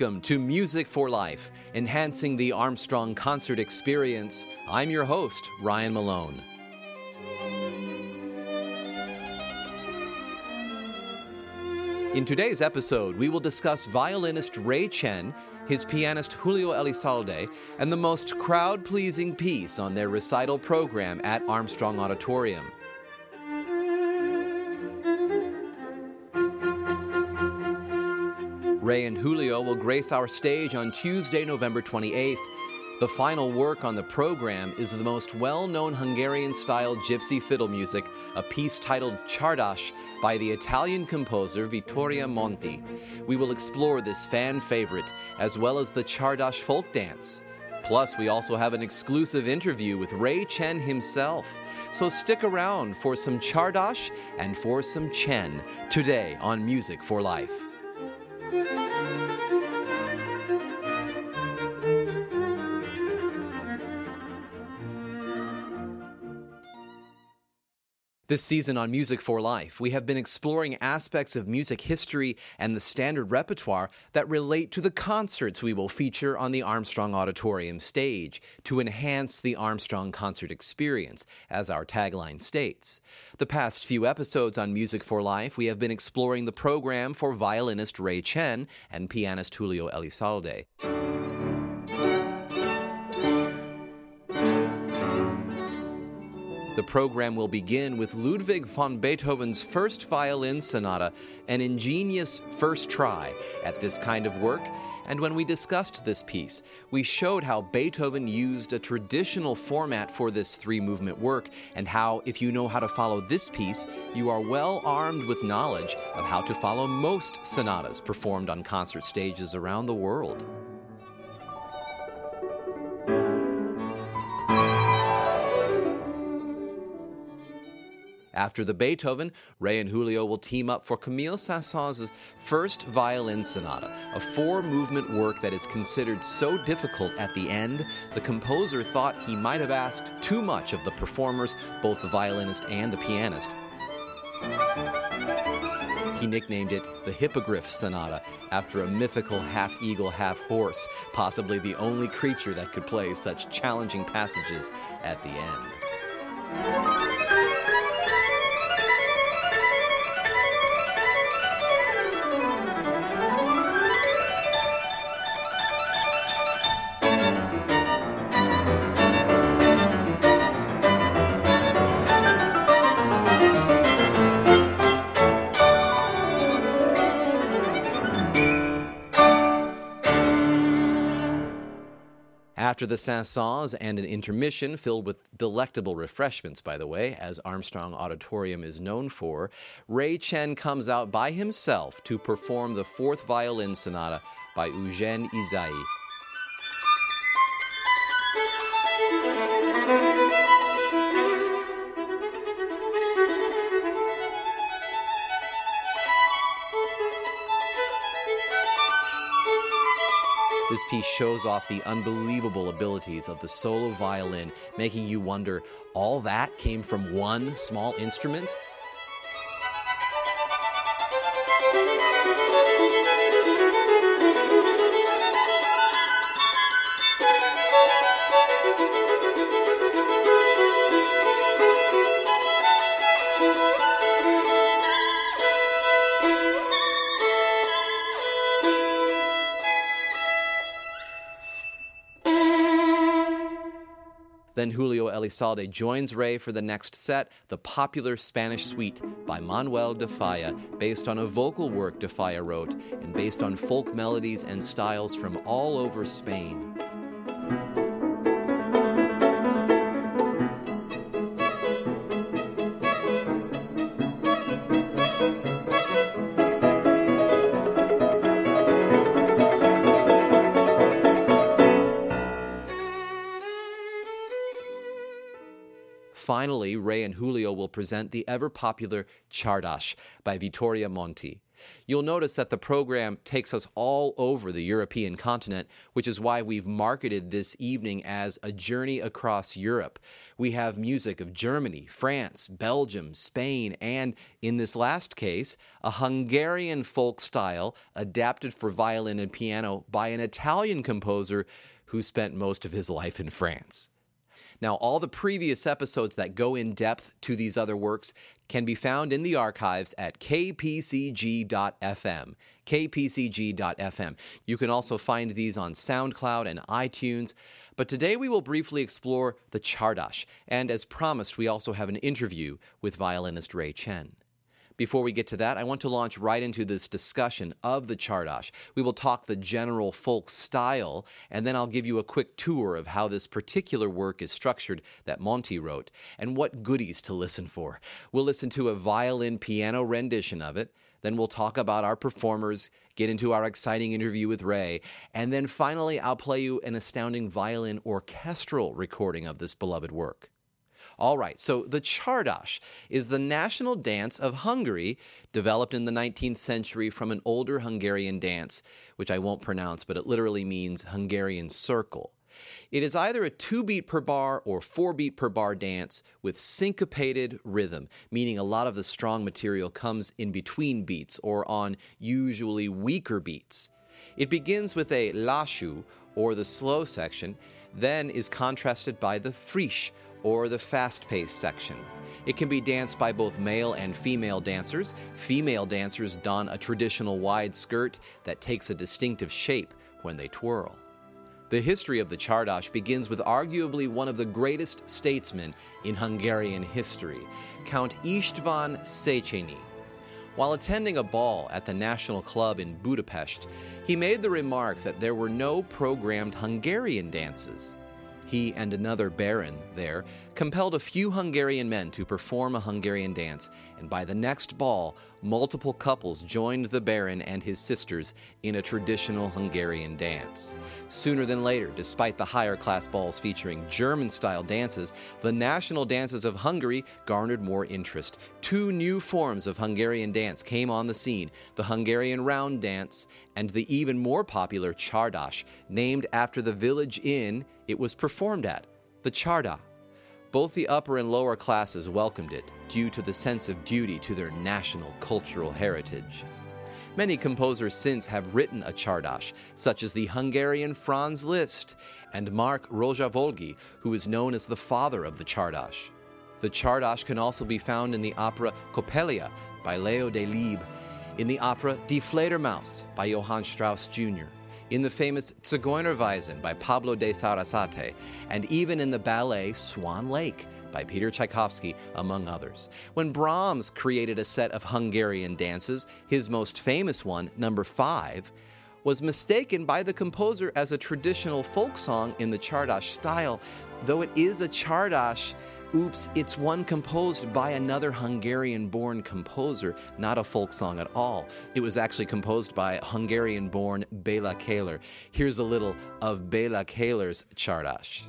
Welcome to Music for Life, enhancing the Armstrong concert experience. I'm your host, Ryan Malone. In today's episode, we will discuss violinist Ray Chen, his pianist Julio Elizalde, and the most crowd pleasing piece on their recital program at Armstrong Auditorium. Ray and Julio will grace our stage on Tuesday, November 28th. The final work on the program is the most well known Hungarian style gypsy fiddle music, a piece titled Csárdás by the Italian composer Vittorio Monti. We will explore this fan favorite, as well as the Csárdás folk dance. Plus, we also have an exclusive interview with Ray Chen himself. So stick around for some Csárdás and for some Chen today on Music for Life. This season on Music for Life, we have been exploring aspects of music history and the standard repertoire that relate to the concerts we will feature on the Armstrong Auditorium stage to enhance the Armstrong concert experience, as our tagline states. The past few episodes on Music for Life, we have been exploring the program for violinist Ray Chen and pianist Julio Elizalde. The program will begin with Ludwig von Beethoven's first violin sonata, an ingenious first try at this kind of work. And when we discussed this piece, we showed how Beethoven used a traditional format for this three movement work, and how, if you know how to follow this piece, you are well armed with knowledge of how to follow most sonatas performed on concert stages around the world. After the Beethoven, Ray and Julio will team up for Camille Saint-Saëns' first violin sonata, a four movement work that is considered so difficult at the end, the composer thought he might have asked too much of the performers, both the violinist and the pianist. He nicknamed it the Hippogriff Sonata after a mythical half eagle, half horse, possibly the only creature that could play such challenging passages at the end. After the Saint-Saëns and an intermission filled with delectable refreshments, by the way, as Armstrong Auditorium is known for, Ray Chen comes out by himself to perform the fourth violin sonata by Eugène Ysaÿe. This piece shows off the unbelievable abilities of the solo violin, making you wonder all that came from one small instrument? Then Julio Elizalde joins Ray for the next set, the popular Spanish Suite by Manuel de Falla, based on a vocal work de Falla wrote and based on folk melodies and styles from all over Spain. Finally, Ray and Julio will present the ever popular Csárdás by Vittorio Monti. You'll notice that the program takes us all over the European continent, which is why we've marketed this evening as a journey across Europe. We have music of Germany, France, Belgium, Spain, and in this last case, a Hungarian folk style adapted for violin and piano by an Italian composer who spent most of his life in France. Now, all the previous episodes that go in depth to these other works can be found in the archives at kpcg.fm. kpcg.fm. You can also find these on SoundCloud and iTunes. But today we will briefly explore the Csárdás, and as promised, we also have an interview with violinist Ray Chen. Before we get to that, I want to launch right into this discussion of the Csárdás. We will talk the general folk style, and then I'll give you a quick tour of how this particular work is structured that Monti wrote, and what goodies to listen for. We'll listen to a violin piano rendition of it. Then we'll talk about our performers, get into our exciting interview with Ray, and then finally I'll play you an astounding violin orchestral recording of this beloved work. All right, so the Csárdás is the national dance of Hungary, developed in the 19th century from an older Hungarian dance, which I won't pronounce, but it literally means Hungarian circle. It is either a two beat per bar or four beat per bar dance with syncopated rhythm, meaning a lot of the strong material comes in between beats or on usually weaker beats. It begins with a lassú, or the slow section, then is contrasted by the friss, or the fast paced section. It can be danced by both male and female dancers. Female dancers don a traditional wide skirt that takes a distinctive shape when they twirl. The history of the Csárdás begins with arguably one of the greatest statesmen in Hungarian history, Count István Széchenyi. While attending a ball at the National Club in Budapest, he made the remark that there were no programmed Hungarian dances he and another baron there compelled a few Hungarian men to perform a Hungarian dance, and by the next ball, multiple couples joined the baron and his sisters in a traditional Hungarian dance. Sooner than later, despite the higher class balls featuring German style dances, the national dances of Hungary garnered more interest. Two new forms of Hungarian dance came on the scene the Hungarian round dance and the even more popular Csárdás, named after the village inn it was performed at, the Csárda. Both the upper and lower classes welcomed it due to the sense of duty to their national cultural heritage. Many composers since have written a Csárdás, such as the Hungarian Franz Liszt and Mark Rózsavölgyi, who is known as the father of the Csárdás. The Csárdás can also be found in the opera Coppelia by Leo Delibes, in the opera Die Fledermaus by Johann Strauss Jr., in the famous Zigeunerweisen by Pablo de Sarasate, and even in the ballet Swan Lake by Peter Tchaikovsky, among others. When Brahms created a set of Hungarian dances, his most famous one, number five, was mistaken by the composer as a traditional folk song in the Csárdás style, though it is a Csárdás Oops, it's one composed by another Hungarian born composer, not a folk song at all. It was actually composed by Hungarian born Bela Kéler. Here's a little of Bela Kéler's Csárdás.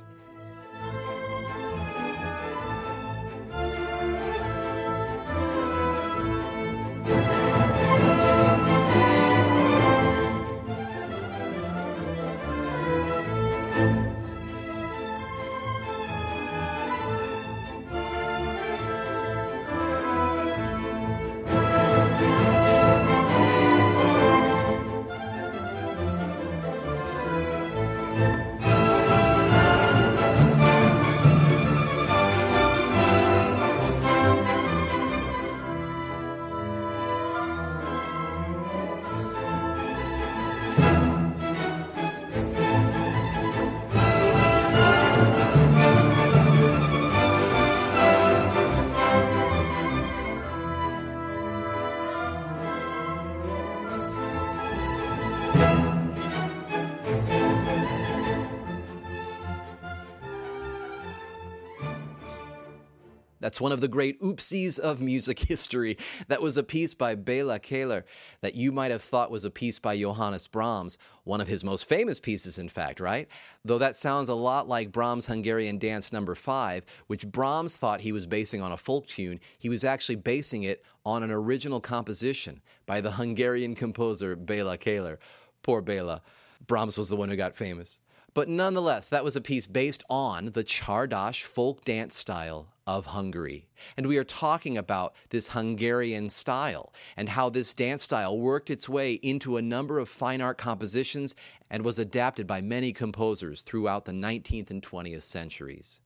That's one of the great oopsies of music history. That was a piece by Bela Kéler that you might have thought was a piece by Johannes Brahms, one of his most famous pieces, in fact, right? Though that sounds a lot like Brahms' Hungarian Dance Number 5, which Brahms thought he was basing on a folk tune, he was actually basing it on an original composition by the Hungarian composer Bela Kéler. Poor Bela. Brahms was the one who got famous. But nonetheless, that was a piece based on the Csárdás folk dance style of Hungary. And we are talking about this Hungarian style and how this dance style worked its way into a number of fine art compositions and was adapted by many composers throughout the 19th and 20th centuries.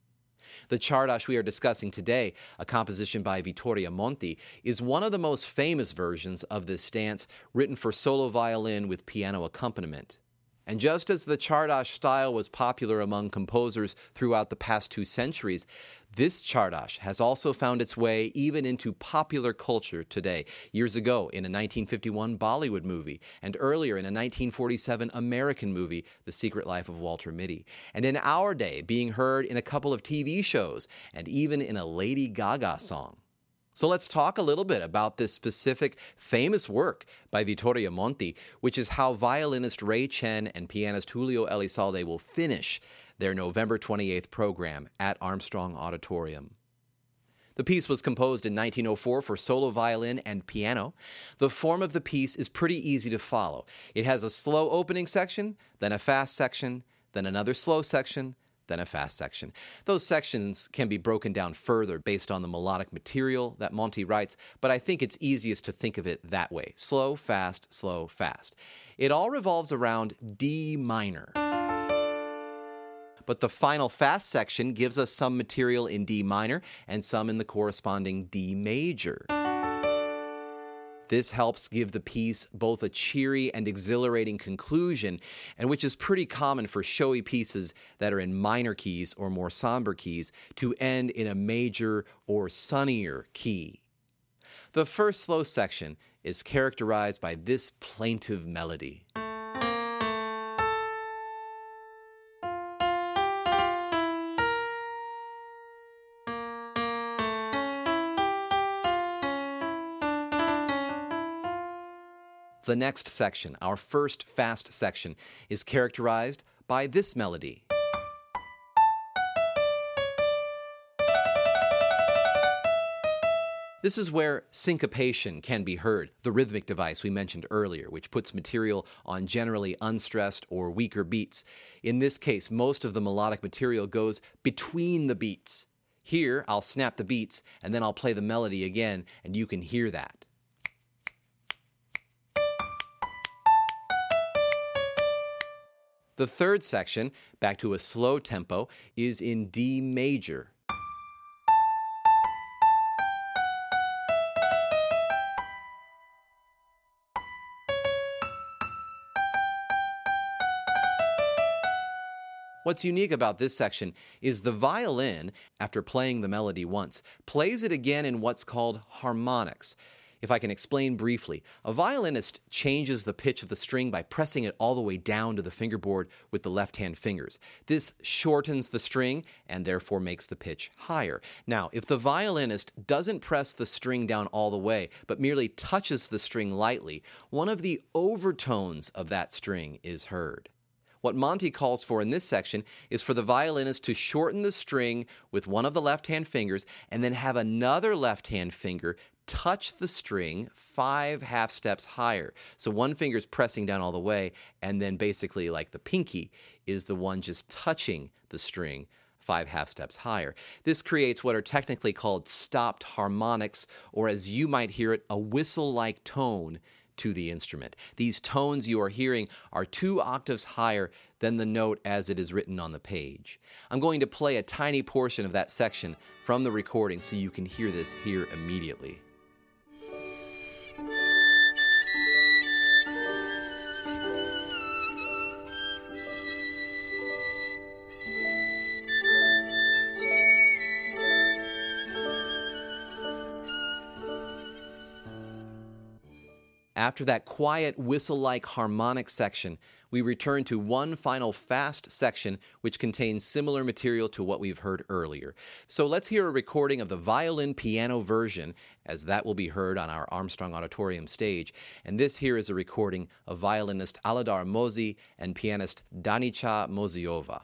The Csárdás we are discussing today, a composition by Vittorio Monti, is one of the most famous versions of this dance written for solo violin with piano accompaniment. And just as the Csárdás style was popular among composers throughout the past two centuries, this Csárdás has also found its way even into popular culture today. Years ago, in a 1951 Bollywood movie, and earlier in a 1947 American movie, The Secret Life of Walter Mitty. And in our day, being heard in a couple of TV shows, and even in a Lady Gaga song. So let's talk a little bit about this specific famous work by Vittorio Monti, which is how violinist Ray Chen and pianist Julio Elizalde will finish their November 28th program at Armstrong Auditorium. The piece was composed in 1904 for solo violin and piano. The form of the piece is pretty easy to follow. It has a slow opening section, then a fast section, then another slow section, than a fast section. Those sections can be broken down further based on the melodic material that Monti writes, but I think it's easiest to think of it that way slow, fast, slow, fast. It all revolves around D minor. But the final fast section gives us some material in D minor and some in the corresponding D major. This helps give the piece both a cheery and exhilarating conclusion, and which is pretty common for showy pieces that are in minor keys or more somber keys to end in a major or sunnier key. The first slow section is characterized by this plaintive melody. The next section, our first fast section, is characterized by this melody. This is where syncopation can be heard, the rhythmic device we mentioned earlier, which puts material on generally unstressed or weaker beats. In this case, most of the melodic material goes between the beats. Here, I'll snap the beats and then I'll play the melody again, and you can hear that. The third section, back to a slow tempo, is in D major. What's unique about this section is the violin, after playing the melody once, plays it again in what's called harmonics. If I can explain briefly, a violinist changes the pitch of the string by pressing it all the way down to the fingerboard with the left hand fingers. This shortens the string and therefore makes the pitch higher. Now, if the violinist doesn't press the string down all the way, but merely touches the string lightly, one of the overtones of that string is heard. What Monti calls for in this section is for the violinist to shorten the string with one of the left hand fingers and then have another left hand finger touch the string five half steps higher. So one finger is pressing down all the way, and then basically, like the pinky, is the one just touching the string five half steps higher. This creates what are technically called stopped harmonics, or as you might hear it, a whistle like tone to the instrument. These tones you are hearing are two octaves higher than the note as it is written on the page. I'm going to play a tiny portion of that section from the recording so you can hear this here immediately. After that quiet whistle like harmonic section, we return to one final fast section which contains similar material to what we've heard earlier. So let's hear a recording of the violin piano version, as that will be heard on our Armstrong Auditorium stage. And this here is a recording of violinist Aladar Mozi and pianist Danica Moziova.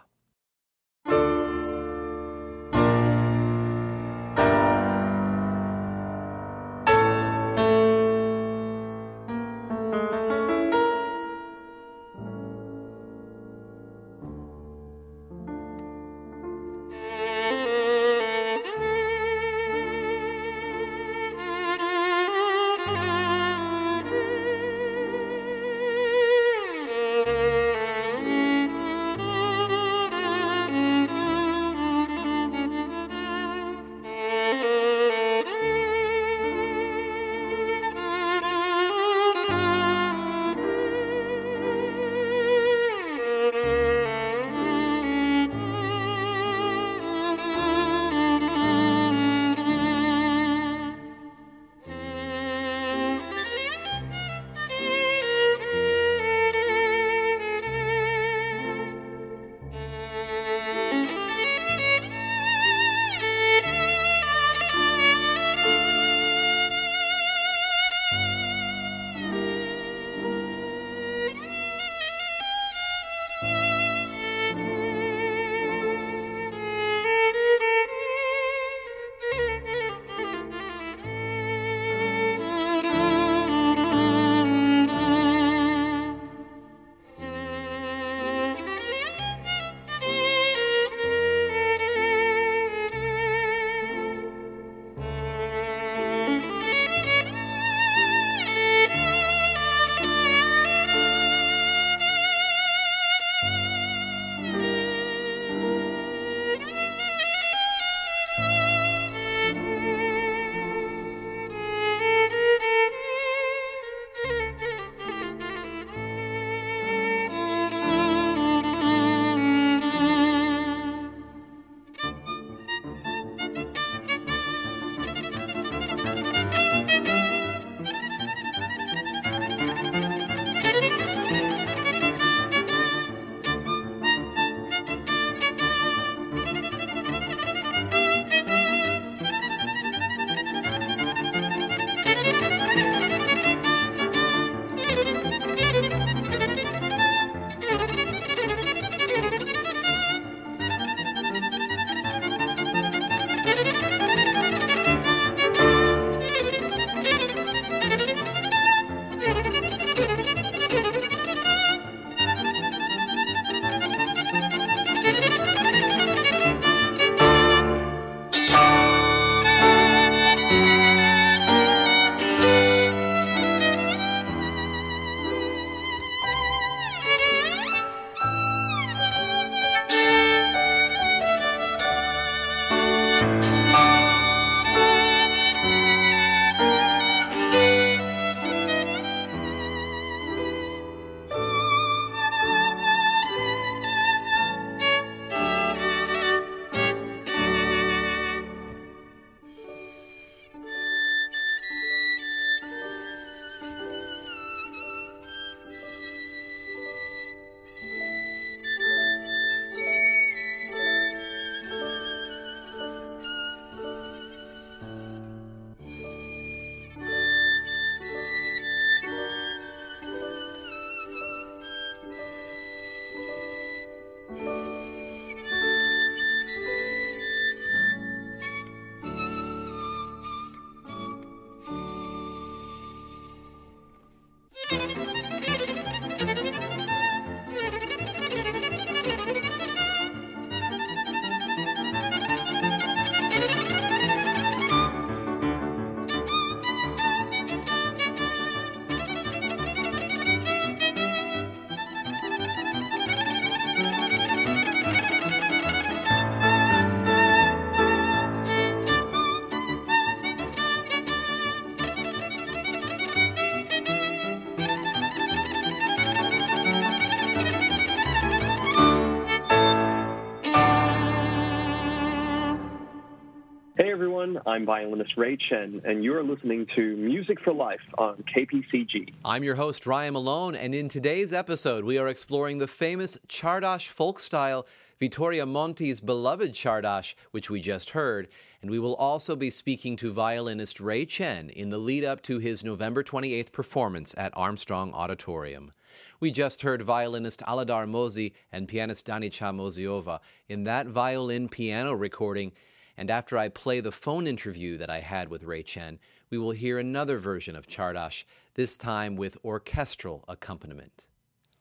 I'm violinist Ray Chen, and you're listening to Music for Life on KPCG. I'm your host, Ryan Malone, and in today's episode, we are exploring the famous Czardas folk style, Vittorio Monti's beloved Czardas, which we just heard, and we will also be speaking to violinist Ray Chen in the lead up to his November 28th performance at Armstrong Auditorium. We just heard violinist Aladar Mozi and pianist Danica Moziova in that violin piano recording and after I play the phone interview that I had with Ray Chen, we will hear another version of Czardas, this time with orchestral accompaniment.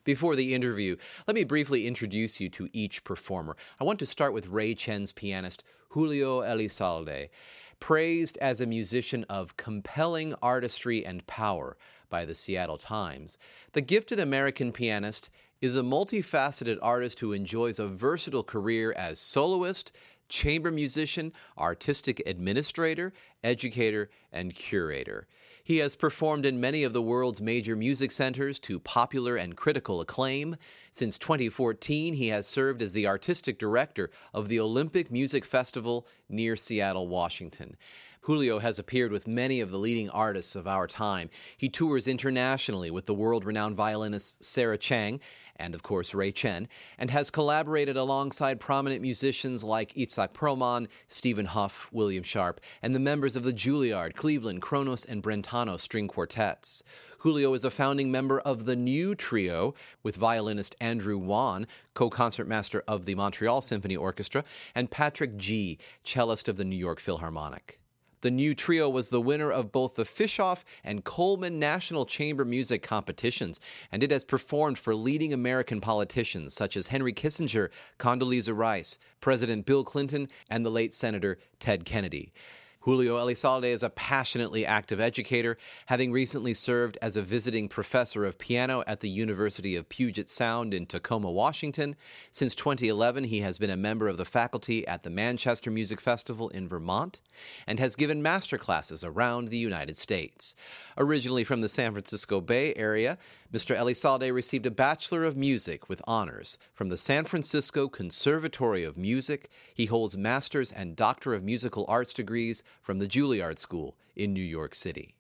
Before the interview, let me briefly introduce you to each performer. I want to start with Ray Chen's pianist, Julio Elizalde, praised as a musician of compelling artistry and power by the Seattle Times. The gifted American pianist is a multifaceted artist who enjoys a versatile career as soloist, chamber musician, artistic administrator, educator, and curator. He has performed in many of the world's major music centers to popular and critical acclaim. Since 2014, he has served as the artistic director of the Olympic Music Festival near Seattle, Washington. Julio has appeared with many of the leading artists of our time. He tours internationally with the world renowned violinist Sarah Chang and, of course, Ray Chen, and has collaborated alongside prominent musicians like Itzhak Perlman, Stephen Hough, William Sharp, and the members of the Juilliard, Cleveland, Kronos, and Brentano string quartets. Julio is a founding member of the New Trio with violinist Andrew Wan, co concertmaster of the Montreal Symphony Orchestra, and Patrick Jee, cellist of the New York Philharmonic. The new trio was the winner of both the Fischoff and Coleman National Chamber Music competitions, and it has performed for leading American politicians such as Henry Kissinger, Condoleezza Rice, President Bill Clinton, and the late Senator Ted Kennedy. Julio Elizalde is a passionately active educator, having recently served as a visiting professor of piano at the University of Puget Sound in Tacoma, Washington. Since 2011, he has been a member of the faculty at the Manchester Music Festival in Vermont and has given master classes around the United States. Originally from the San Francisco Bay Area, Mr. Elizalde received a Bachelor of Music with honors from the San Francisco Conservatory of Music. He holds Master's and Doctor of Musical Arts degrees from the Juilliard School in New York City.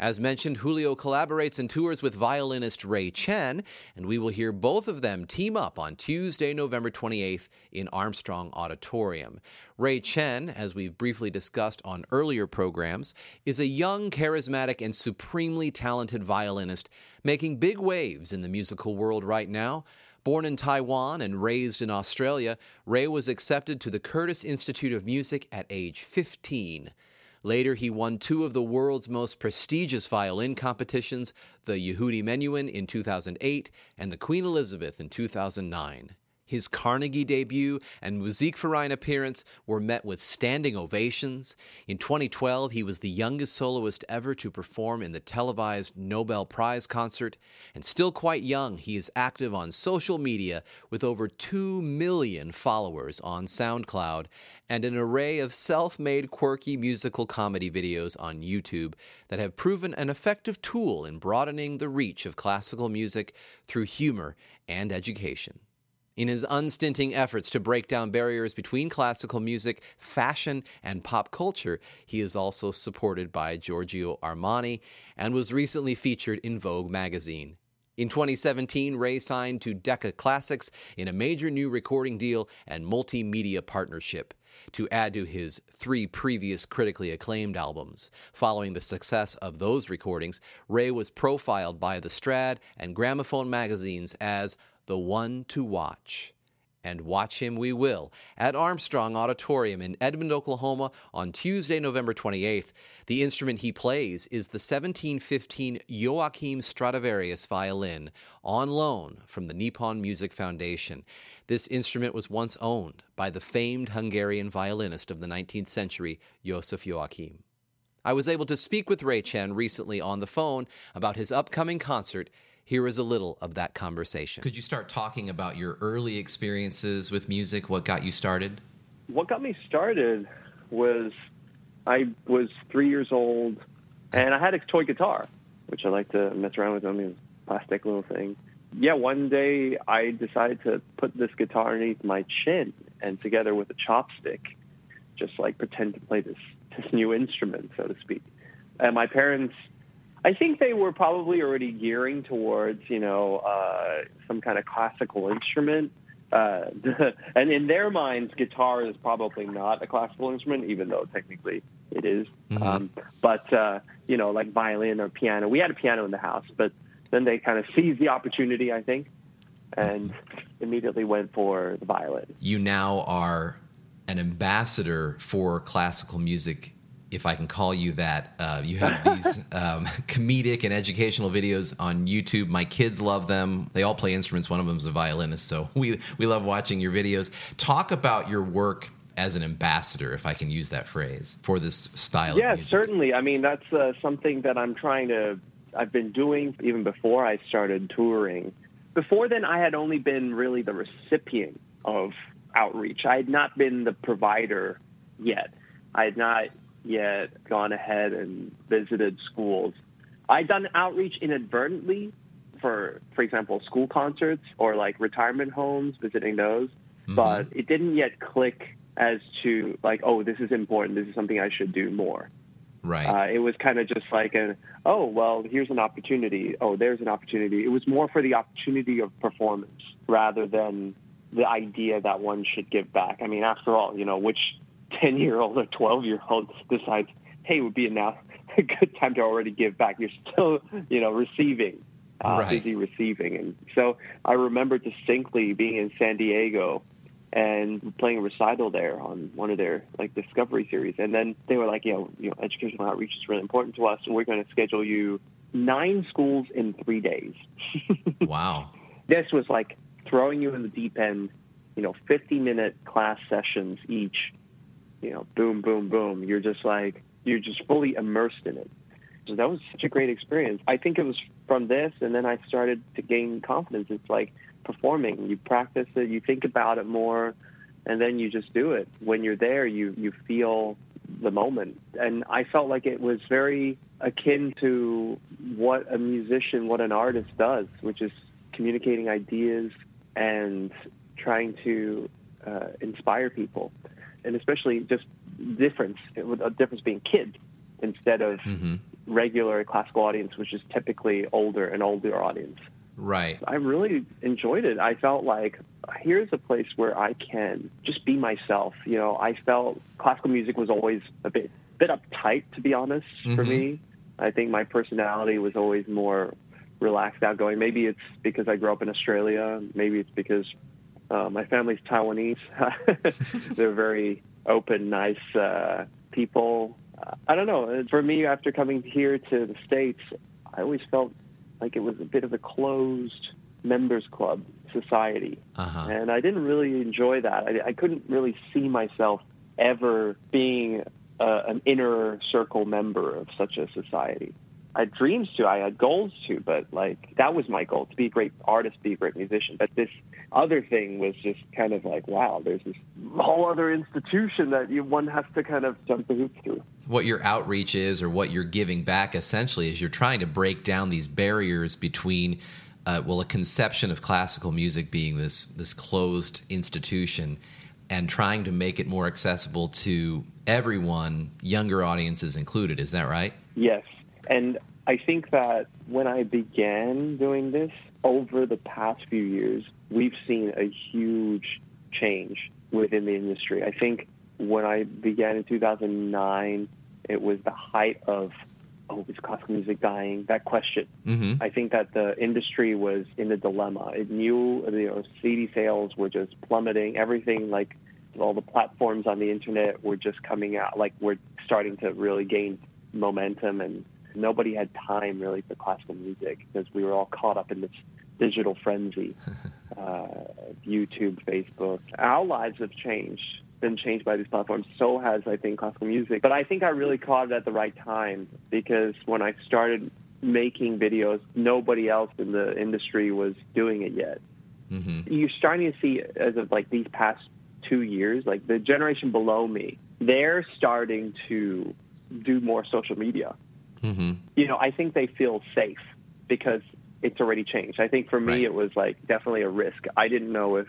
As mentioned, Julio collaborates and tours with violinist Ray Chen, and we will hear both of them team up on Tuesday, November 28th in Armstrong Auditorium. Ray Chen, as we've briefly discussed on earlier programs, is a young, charismatic, and supremely talented violinist making big waves in the musical world right now. Born in Taiwan and raised in Australia, Ray was accepted to the Curtis Institute of Music at age 15. Later, he won two of the world's most prestigious violin competitions, the Yehudi Menuhin in 2008 and the Queen Elizabeth in 2009. His Carnegie debut and Musikverein appearance were met with standing ovations. In 2012, he was the youngest soloist ever to perform in the televised Nobel Prize concert. And still quite young, he is active on social media with over 2 million followers on SoundCloud and an array of self made quirky musical comedy videos on YouTube that have proven an effective tool in broadening the reach of classical music through humor and education. In his unstinting efforts to break down barriers between classical music, fashion, and pop culture, he is also supported by Giorgio Armani and was recently featured in Vogue magazine. In 2017, Ray signed to Decca Classics in a major new recording deal and multimedia partnership to add to his three previous critically acclaimed albums. Following the success of those recordings, Ray was profiled by the Strad and Gramophone magazines as the one to watch. And watch him we will at Armstrong Auditorium in Edmond, Oklahoma on Tuesday, November 28th. The instrument he plays is the 1715 Joachim Stradivarius violin on loan from the Nippon Music Foundation. This instrument was once owned by the famed Hungarian violinist of the 19th century, Joseph Joachim. I was able to speak with Ray Chen recently on the phone about his upcoming concert here is a little of that conversation. Could you start talking about your early experiences with music? What got you started? What got me started was I was three years old and I had a toy guitar, which I like to mess around with. I mean, plastic little thing. Yeah, one day I decided to put this guitar underneath my chin and together with a chopstick, just like pretend to play this this new instrument, so to speak. And my parents, I think they were probably already gearing towards you know uh, some kind of classical instrument. Uh, and in their minds, guitar is probably not a classical instrument, even though technically it is. Mhm. Um, but uh, you know, like violin or piano. We had a piano in the house, but then they kind of seized the opportunity, I think, and immediately went for the violin. You now are an ambassador for classical music, if I can call you that. Uh, you have these um, comedic and educational videos on YouTube. My kids love them. They all play instruments. One of them is a violinist, so we we love watching your videos. Talk about your work as an ambassador, if I can use that phrase, for this style Yeah, of music. certainly. I mean, that's uh, something that I'm trying to. I've been doing even before I started touring. Before then, I had only been really the recipient of outreach. I had not been the provider yet. I had not yet gone ahead and visited schools. I'd done outreach inadvertently for, for example, school concerts or like retirement homes, visiting those. Mhm. But it didn't yet click as to like, oh, this is important. This is something I should do more. Right. Uh, it was kind of just like an, oh, well, here's an opportunity. Oh, there's an opportunity. It was more for the opportunity of performance rather than the idea that one should give back. I mean, after all, you know, which 10-year-old or 12-year-old decides, hey, it would be a now a good time to already give back. You're still, you know, receiving, uh, Right. busy receiving. And so I remember distinctly being in San Diego and playing a recital there on one of their like discovery series and then they were like you know, you know educational outreach is really important to us and we're going to schedule you nine schools in three days wow. this was like throwing you in the deep end you know 50 minute class sessions each you know boom boom boom. You're just like you're just fully immersed in it. So that was such a great experience. I think it was from this and then i started to gain confidence. It's like performing. You practice it you think about it more and then you just do it. When you're there you you feel the moment. And i felt like it was very akin to what a musician what an artist does which is communicating ideas and trying to uh, inspire people and especially just difference a difference being kids instead of hmm regular classical audience which is typically older and older audience Right. I really enjoyed it. I felt like here's a place where I can just be myself. You know, I felt classical music was always a bit bit uptight, to be honest, for Mhm. me. I think my personality was always more relaxed, outgoing. Maybe it's because I grew up in Australia. Maybe it's because uh, my family's Taiwanese. They're very open, nice uh, people. Uh, I don't know. For me, after coming here to the States, I always felt like it was a bit of a closed members club society. Uh-huh. And I didn't really enjoy that. I, I couldn't really see myself ever being uh, an inner circle member of such a society. I had dreams to, I had goals to, but like that was my goal to be a great artist, be a great musician. But this other thing was just kind of like, wow, there's this whole other institution that you, one has to kind of jump the hoops through. what your outreach is or what you're giving back essentially is you're trying to break down these barriers between uh, well a conception of classical music being this this closed institution and trying to make it more accessible to everyone younger audiences included is that right Yes. And I think that when I began doing this, over the past few years, we've seen a huge change within the industry. I think when I began in 2009, it was the height of, oh, is classical music dying? That question. mm-hmm. I think that the industry was in a dilemma. It knew you know, CD sales were just plummeting. Everything like all the platforms on the internet were just coming out. Like we're starting to really gain momentum, and nobody had time really for classical music because we were all caught up in this digital frenzy. uh, YouTube, Facebook. Our lives have changed, been changed by these platforms. So has, I think, classical music. But I think I really caught it at the right time because when I started making videos, nobody else in the industry was doing it yet. Mm-hmm. You're starting to see, as of like these past two years, like the generation below me, they're starting to do more social media Mm-hmm. you know, I think they feel safe because it's already changed. I think for me, Right. it was like definitely a risk. I didn't know if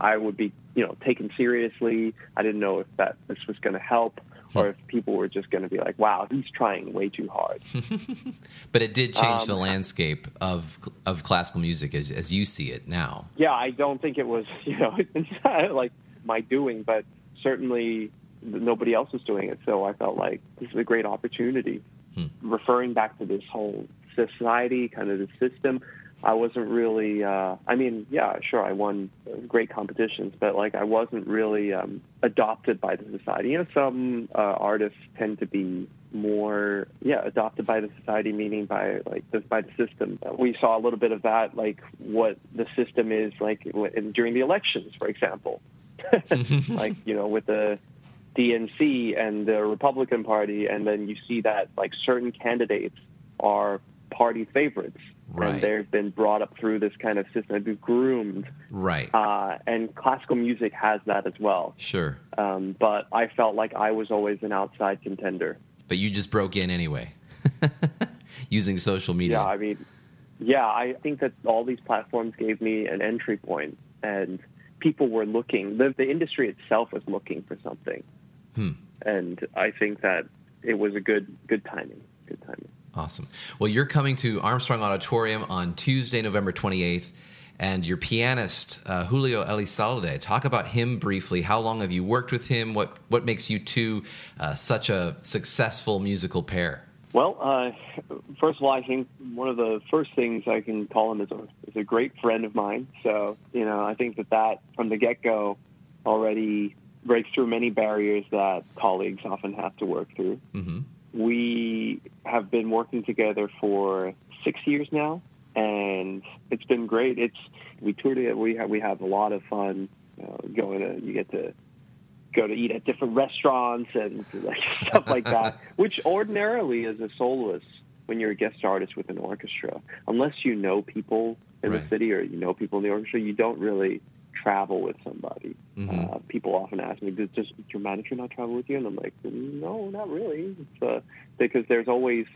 I would be, you know, taken seriously. I didn't know if that this was going to help or if people were just going to be like, "Wow, he's trying way too hard." but it did change Um, the landscape of of classical music as, as you see it now. yeah, I don't think it was, you know, like my doing, but certainly nobody else was doing it. So I felt like this is a great opportunity. Hmm. Referring back to this whole society, kind of the system, I wasn't really, uh, I mean, yeah, sure, I won great competitions, but like I wasn't really um, adopted by the society. You know, some uh, artists tend to be more, yeah, adopted by the society, meaning by like the, by the system. We saw a little bit of that, like what the system is like in, during the elections, for example. like you know, with the DNC and the Republican Party, and then you see that like certain candidates are party favorites, Right. and they've been brought up through this kind of system, they've been groomed, Right. uh, and classical music has that as well. sure. Um, but I felt like I was always an outside contender. But you just broke in anyway, using social media. Yeah, I mean, yeah, I think that all these platforms gave me an entry point, and people were looking. The, the industry itself was looking for something, Hmm. and I think that it was a good good timing. Good timing. Awesome. Well, you're coming to Armstrong Auditorium on Tuesday, November 28th, and your pianist uh, Julio Elizalde. Talk about him briefly. How long have you worked with him? What what makes you two uh, such a successful musical pair? Well, uh, first of all, I think one of the first things I can call him is a, is a great friend of mine. So, you know, I think that that from the get-go already breaks through many barriers that colleagues often have to work through. hmm We have been working together for six years now, and it's been great. It's we tour together. We have we have a lot of fun uh, going to. You get to go to eat at different restaurants and like stuff like that. Which ordinarily, as a soloist, when you're a guest artist with an orchestra, unless you know people in Right. the city or you know people in the orchestra, you don't really travel with somebody. Mhm. Uh, people often ask me, "Does does your manager not travel with you?" And I'm like, "No, not really." It's, uh, because there's always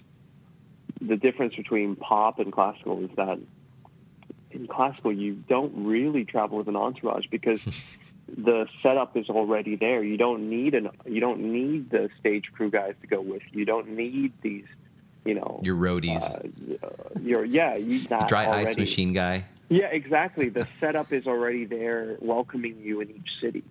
the difference between pop and classical is that in classical you don't really travel with an entourage because the setup is already there. You don't need an you don't need the stage crew guys to go with you. You don't need these, you know, Your roadies, uh, your yeah, you dry already. ice machine guy. Yeah, exactly. The setup is already there, welcoming you in each city,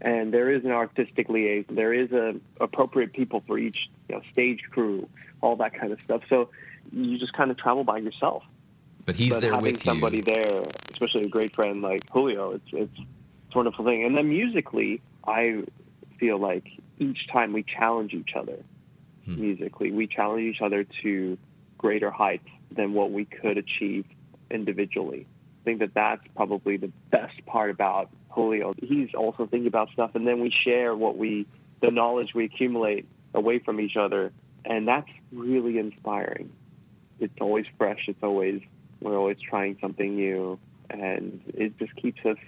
and there is an artistic liaison. There is a appropriate people for each you know, stage crew, all that kind of stuff. So you just kind of travel by yourself. But he's but there having with you. somebody there, especially a great friend like Julio, it's it's it's a wonderful thing. And then musically, I feel like each time we challenge each other Hmm. musically, we challenge each other to greater heights than what we could achieve individually. Think that that's probably the best part about Julio. He's also thinking about stuff, and then we share what we, the knowledge we accumulate away from each other, and that's really inspiring. It's always fresh. It's always we're always trying something new, and it just keeps us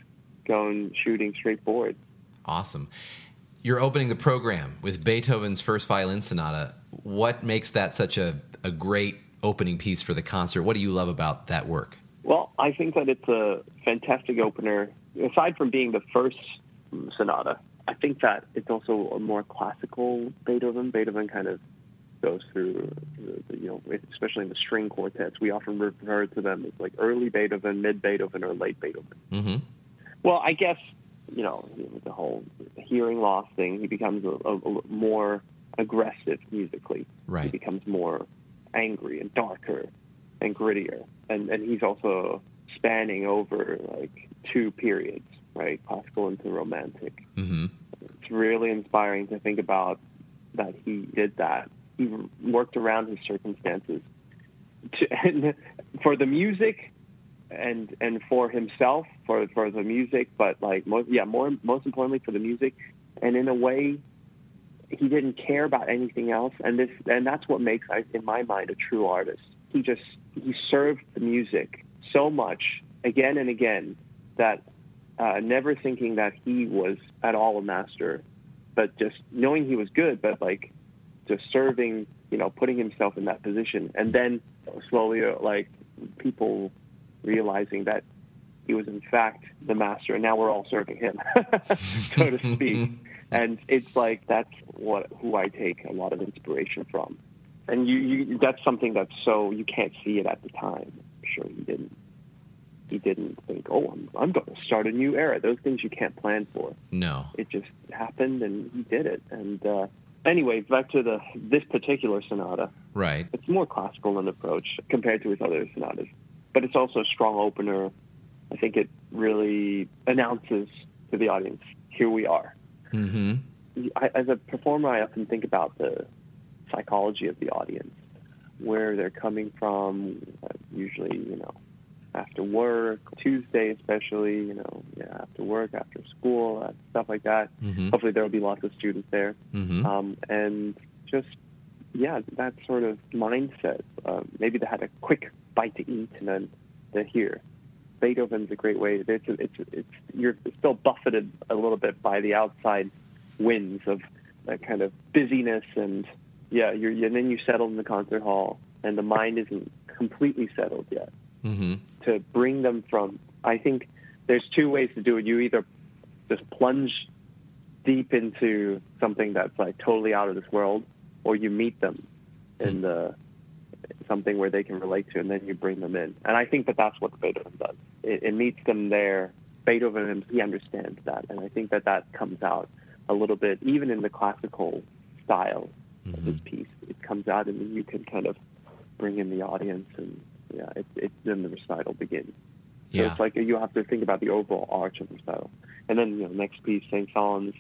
going, shooting straight forward. Awesome. You're opening the program with Beethoven's First Violin Sonata. What makes that such a, a great opening piece for the concert? What do you love about that work? Well, I think that it's a fantastic opener. Aside from being the first sonata, I think that it's also a more classical Beethoven. Beethoven kind of goes through, the, you know, especially in the string quartets, we often refer to them as like early Beethoven, mid Beethoven, or late Beethoven. hmm Well, I guess you know the whole hearing loss thing, he becomes a, a, a more aggressive musically. Right. He becomes more angry and darker and grittier, and and he's also spanning over like two periods, right, classical into romantic. hmm It's really inspiring to think about that he did that. He worked around his circumstances to, and for the music and and for himself for for the music, but like most yeah more most importantly for the music, and in a way he didn't care about anything else, and this and that's what makes I in my mind a true artist. He just he served the music so much again and again that uh, never thinking that he was at all a master, but just knowing he was good, but like just serving, you know, putting himself in that position, and then slowly, uh, like people realizing that he was in fact the master, and now we're all serving him, so to speak. and it's like that's what who I take a lot of inspiration from. And you, you that's something that's so you can't see it at the time. I'm sure he didn't. He didn't think, oh, I'm, I'm going to start a new era. Those things you can't plan for. No. It just happened, and he did it. And uh, anyway, back to the this particular sonata. Right. It's more classical in approach compared to his other sonatas, but it's also a strong opener. I think it really announces to the audience, here we are. Mm-hmm. I, as a performer, I often think about the psychology of the audience, where they're coming from. Uh, usually, you know, after work, Tuesday especially, you know, yeah, after work, after school, uh, stuff like that. Mm-hmm. Hopefully, there will be lots of students there, Mm-hmm. um, and just yeah, that sort of mindset. Uh, maybe they had a quick bite to eat, and then they're here. Beethoven's a great way. It's it's it's you're still buffeted a little bit by the outside winds of that kind of busyness and yeah, you're and then you settle in the concert hall and the mind isn't completely settled yet. Mm-hmm. To bring them from, I think there's two ways to do it. You either just plunge deep into something that's like totally out of this world, or you meet them in the something where they can relate to, and then you bring them in. And I think that that's what Beethoven does. It, it meets them there. Beethoven, he understands that, and I think that that comes out a little bit, even in the classical style of this piece. It comes out, and then you can kind of bring in the audience, and yeah, it, it, then the recital begins. So Yeah. it's like you have to think about the overall arch of the recital. And then, you know, next piece, Saint Saëns,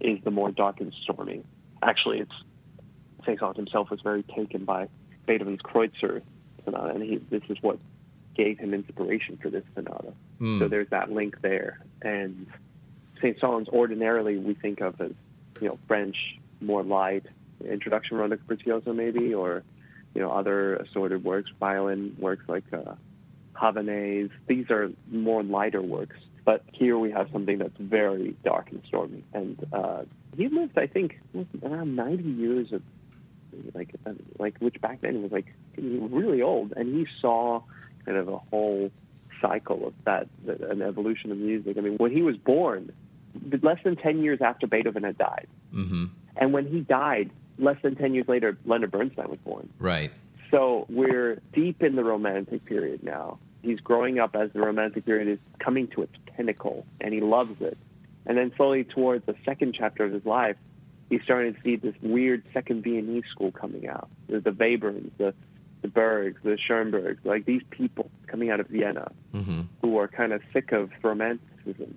is the more dark and stormy. Actually, it's Saint Saëns himself was very taken by Beethoven's Kreutzer sonata, and he, this is what gave him inspiration for this sonata. Mm. So there's that link there. And Saint Saëns ordinarily we think of as, you know, French, more light, introduction Rondo Capriccioso maybe, or, you know, other assorted works, violin works like uh, Havanaise. These are more lighter works. But here we have something that's very dark and stormy. And uh, he lived, I think, around 90 years of, like, uh, like which back then was like really old. And he saw kind of a whole cycle of that, that an evolution of music. I mean, when he was born, less than 10 years after Beethoven had died. Mm-hmm. And when he died, less than 10 years later, Leonard Bernstein was born. Right. So we're deep in the romantic period now. He's growing up as the romantic period is coming to its pinnacle, and he loves it. And then slowly towards the second chapter of his life, he's starting to see this weird second Viennese school coming out. There's the Weberns, the, the Bergs, the Schoenbergs, like these people coming out of Vienna Mm-hmm. who are kind of sick of romanticism.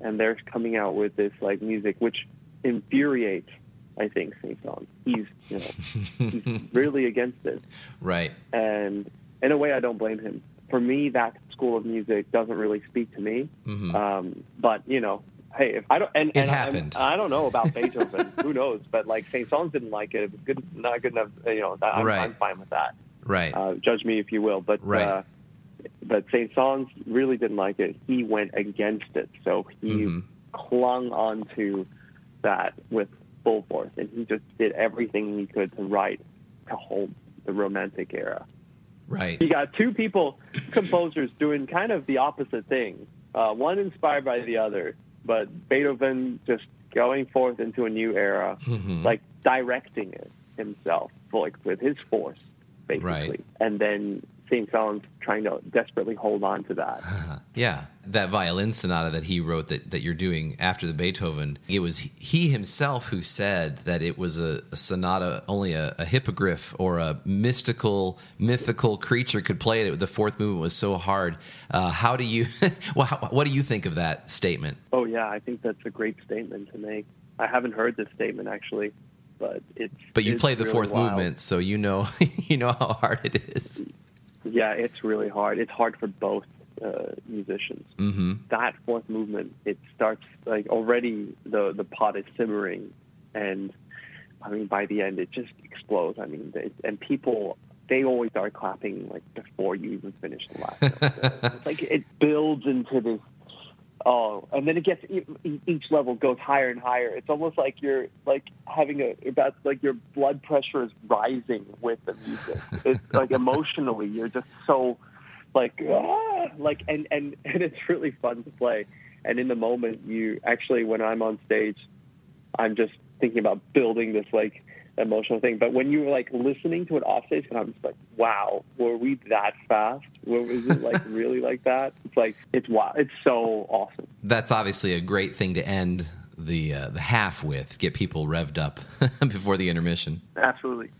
And they're coming out with this like music which infuriates, I think, Saint Saëns. He's, you know, he's really against it. Right. And in a way, I don't blame him. For me, that school of music doesn't really speak to me. Mhm. Um, but you know, hey, if I don't, and, It and happened. I don't know about Beethoven. Who knows? But like Saint Saëns didn't like it. It was good, not good enough. You know, I'm, Right. I'm fine with that. Right. Uh, judge me if you will. But Right. uh, but Saint Saëns really didn't like it. He went against it. So he Mhm. clung onto that with full force, and he just did everything he could to write to hold the Romantic era. right. You got two people, composers, doing kind of the opposite thing. Uh, one inspired by the other, but Beethoven just going forth into a new era, Mhm. like directing it himself, like with his force, basically. Right. And then St. Saëns trying to desperately hold on to that. Yeah, that violin sonata that he wrote that, that you're doing after the Beethoven, it was he himself who said that it was a, a sonata only a, a hippogriff or a mystical, mythical creature could play it. The fourth movement was so hard. Uh, how do you, well, how, what do you think of that statement? Oh yeah, I think that's a great statement to make. I haven't heard this statement actually, but it's. But you play the really fourth wild. movement, so you know you know how hard it is. Yeah, it's really hard. It's hard for both uh, musicians. Mm-hmm. That fourth movement, it starts like already the the pot is simmering, and I mean by the end it just explodes. I mean, they, and people they always start clapping like before you even finish the last. it's like it builds into this. Oh, and then it gets each level goes higher and higher. It's almost like you're like having a that's like your blood pressure is rising with the music. It's like emotionally you're just so like ah, like and and and it's really fun to play. And in the moment, you actually when I'm on stage, I'm just thinking about building this like emotional thing. But when you're like listening to it offstage and I'm just like, wow, were we that fast? Was it like really like that? It's like it's wow, it's so awesome. That's obviously a great thing to end the uh, the half with, get people revved up before the intermission. Absolutely.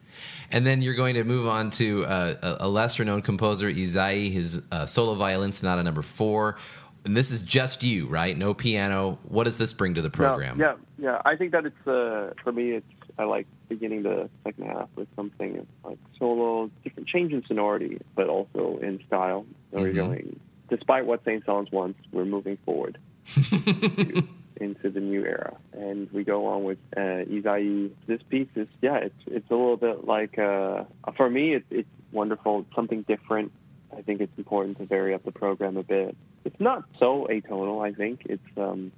And then you're going to move on to uh, a lesser known composer, Ysaÿe, his uh, solo violin sonata number four. And this is just you, right? No piano. What does this bring to the program? Yeah, yeah. yeah. I think that it's uh, for me. It's I like beginning the second half with something like solo, different change in sonority, but also in style. So mm-hmm. we're going, despite what Saint Saëns wants, we're moving forward. into the new era. And we go on with uh, Ysaÿe. This piece is, yeah, it's it's a little bit like, uh, for me, it's, it's wonderful, something different. I think it's important to vary up the program a bit. It's not so atonal, I think. It's um,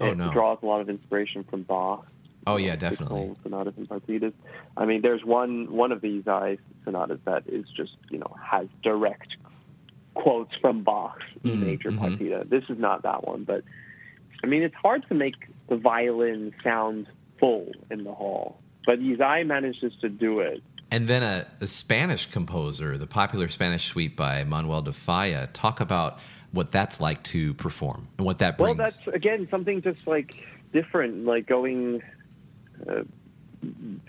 oh, it no. draws a lot of inspiration from Bach. Oh yeah, definitely. Sonatas and partitas. I mean, there's one one of these I sonatas that is just you know has direct quotes from Bach's mm, major mm-hmm. partita. This is not that one, but I mean, it's hard to make the violin sound full in the hall, but Ysaÿe manages to do it. And then a, a, Spanish composer, the popular Spanish suite by Manuel de Falla, talk about what that's like to perform and what that brings. Well, that's again something just like different, like going, uh,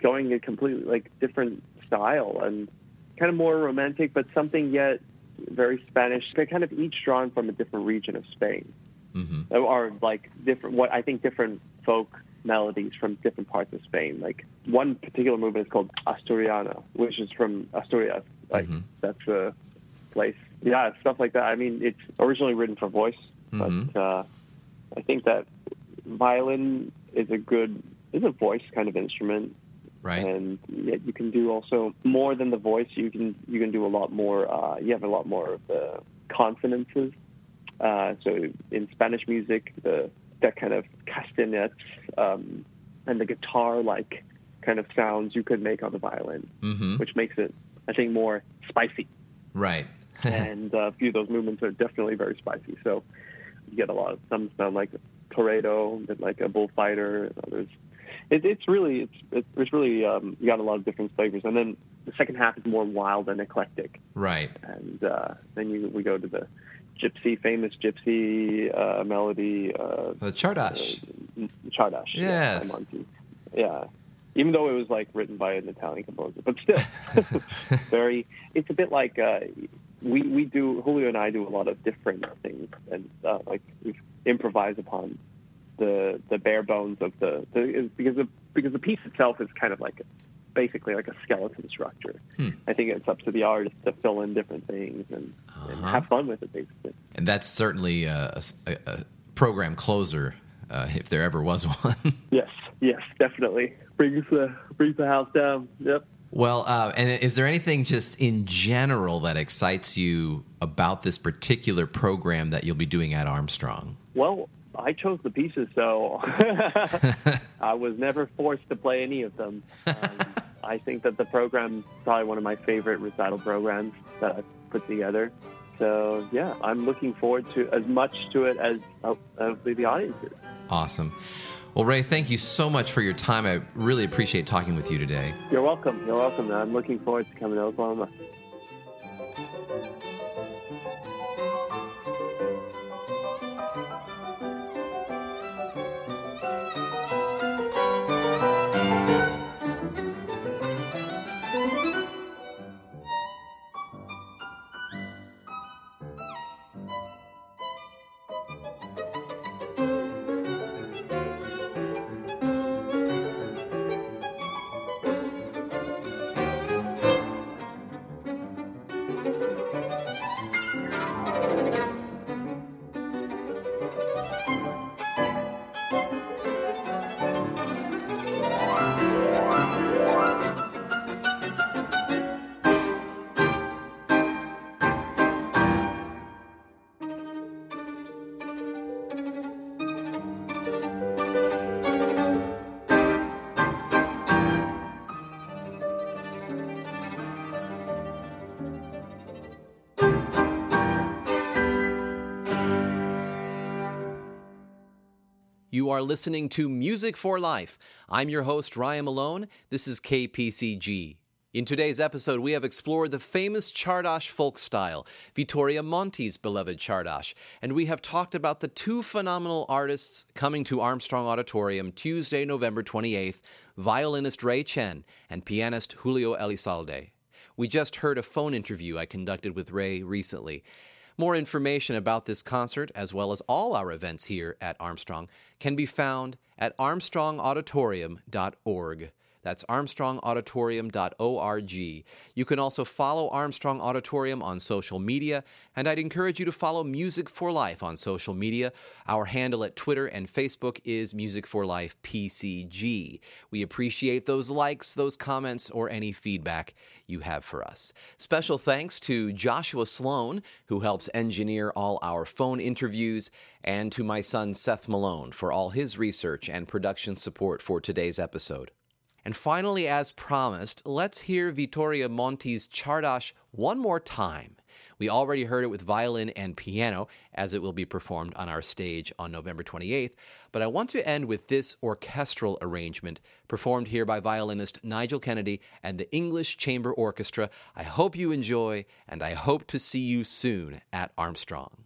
going a completely like different style and kind of more romantic, but something yet very Spanish. They're kind of each drawn from a different region of Spain mm-hmm. or like different. What I think different folk melodies from different parts of Spain. Like one particular movement is called Asturiana, which is from Asturias. Like mm-hmm. that's a place. Yeah, stuff like that. I mean, it's originally written for voice, mm-hmm. but uh, I think that violin is a good is a voice kind of instrument. Right. And yet you can do also more than the voice. You can you can do a lot more. Uh, you have a lot more of the consonances uh, so in Spanish music, the that kind of castanets um, and the guitar-like kind of sounds you could make on the violin, mm-hmm. which makes it, I think, more spicy. Right. and uh, a few of those movements are definitely very spicy. So you get a lot of some sound like torero, like a bullfighter, and others. It, it's really it's it's really um, you got a lot of different flavors, and then the second half is more wild and eclectic. Right. And uh, then you we go to the gypsy, famous gypsy uh, melody. Uh, the Csárdás. Uh, Csárdás. Yes. Yeah, yeah. Even though it was like written by an Italian composer, but still, very. It's a bit like uh, we we do. Julio and I do a lot of different things, and uh, like we improvise upon the the bare bones of the, the because the because the piece itself is kind of like basically like a skeleton structure. Hmm. I think it's up to the artist to fill in different things and, uh-huh. and have fun with it, basically. And that's certainly a, a, a program closer, uh, if there ever was one. yes, yes, definitely brings the brings the house down. Yep. Well, uh, and is there anything just in general that excites you about this particular program that you'll be doing at Armstrong? Well, I chose the pieces, so I was never forced to play any of them. Um, I think that the program is probably one of my favorite recital programs that I've put together. So yeah, I'm looking forward to as much to it as uh, the audience is. Awesome. Well, Ray, thank you so much for your time. I really appreciate talking with you today. You're welcome. You're welcome. I'm looking forward to coming to Oklahoma. You are listening to Music for Life. I'm your host, Ryan Malone. This is KPCG. In today's episode, we have explored the famous Csárdás folk style, Vittorio Monti's beloved Csárdás, and we have talked about the two phenomenal artists coming to Armstrong Auditorium Tuesday, November 28th, violinist Ray Chen and pianist Julio Elizalde. We just heard a phone interview I conducted with Ray recently. More information about this concert, as well as all our events here at Armstrong, can be found at armstrongauditorium.org. That's armstrongauditorium.org. You can also follow Armstrong Auditorium on social media, and I'd encourage you to follow Music for Life on social media. Our handle at Twitter and Facebook is Music for Life PCG. We appreciate those likes, those comments, or any feedback you have for us. Special thanks to Joshua Sloan, who helps engineer all our phone interviews, and to my son Seth Malone for all his research and production support for today's episode. And finally, as promised, let's hear Vittorio Monti's Csárdás one more time. We already heard it with violin and piano, as it will be performed on our stage on November 28th, but I want to end with this orchestral arrangement, performed here by violinist Nigel Kennedy and the English Chamber Orchestra. I hope you enjoy, and I hope to see you soon at Armstrong.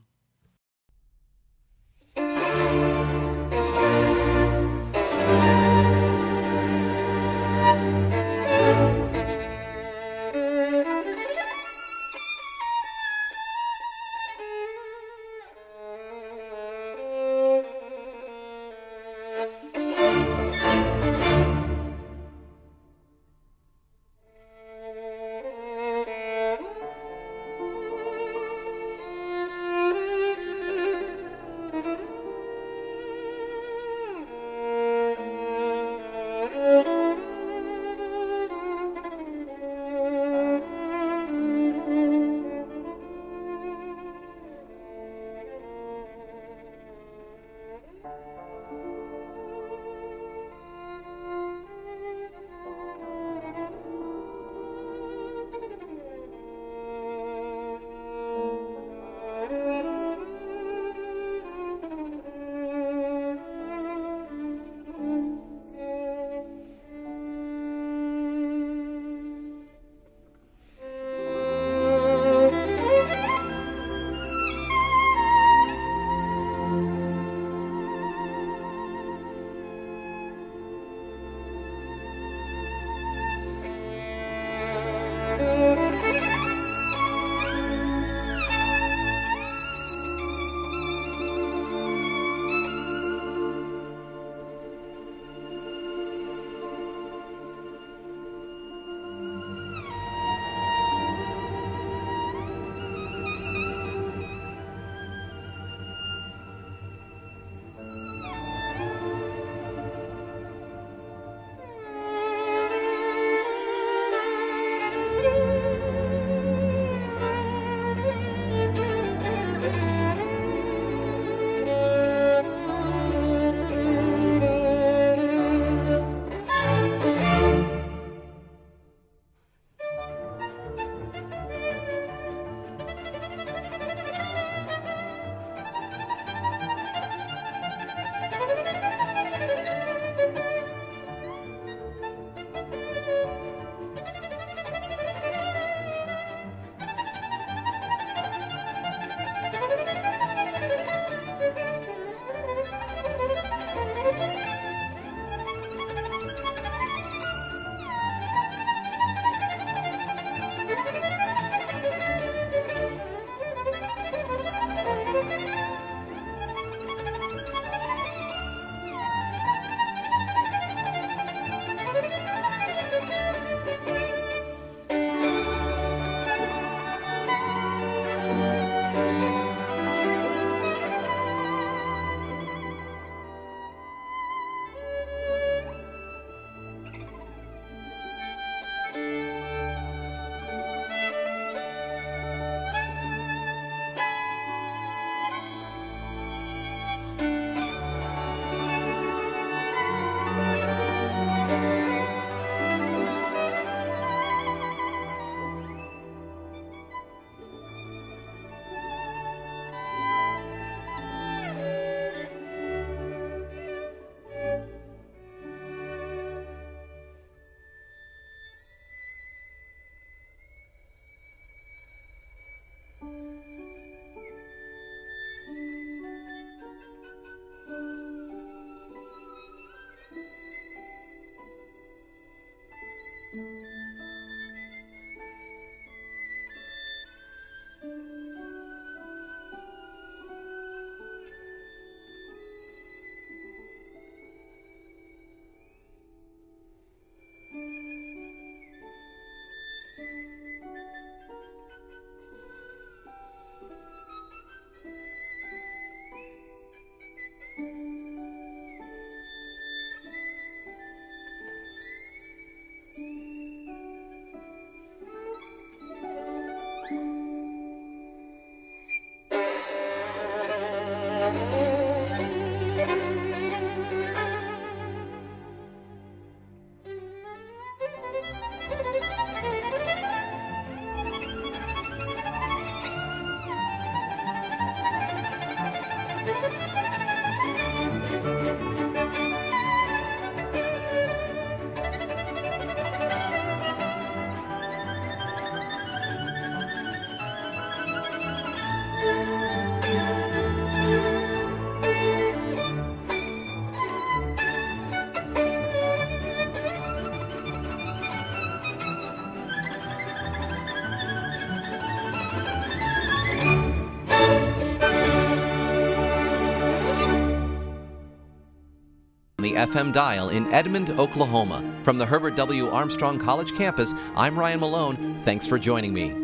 FM dial in Edmond, Oklahoma. From the Herbert W. Armstrong College campus, I'm Ryan Malone. Thanks for joining me.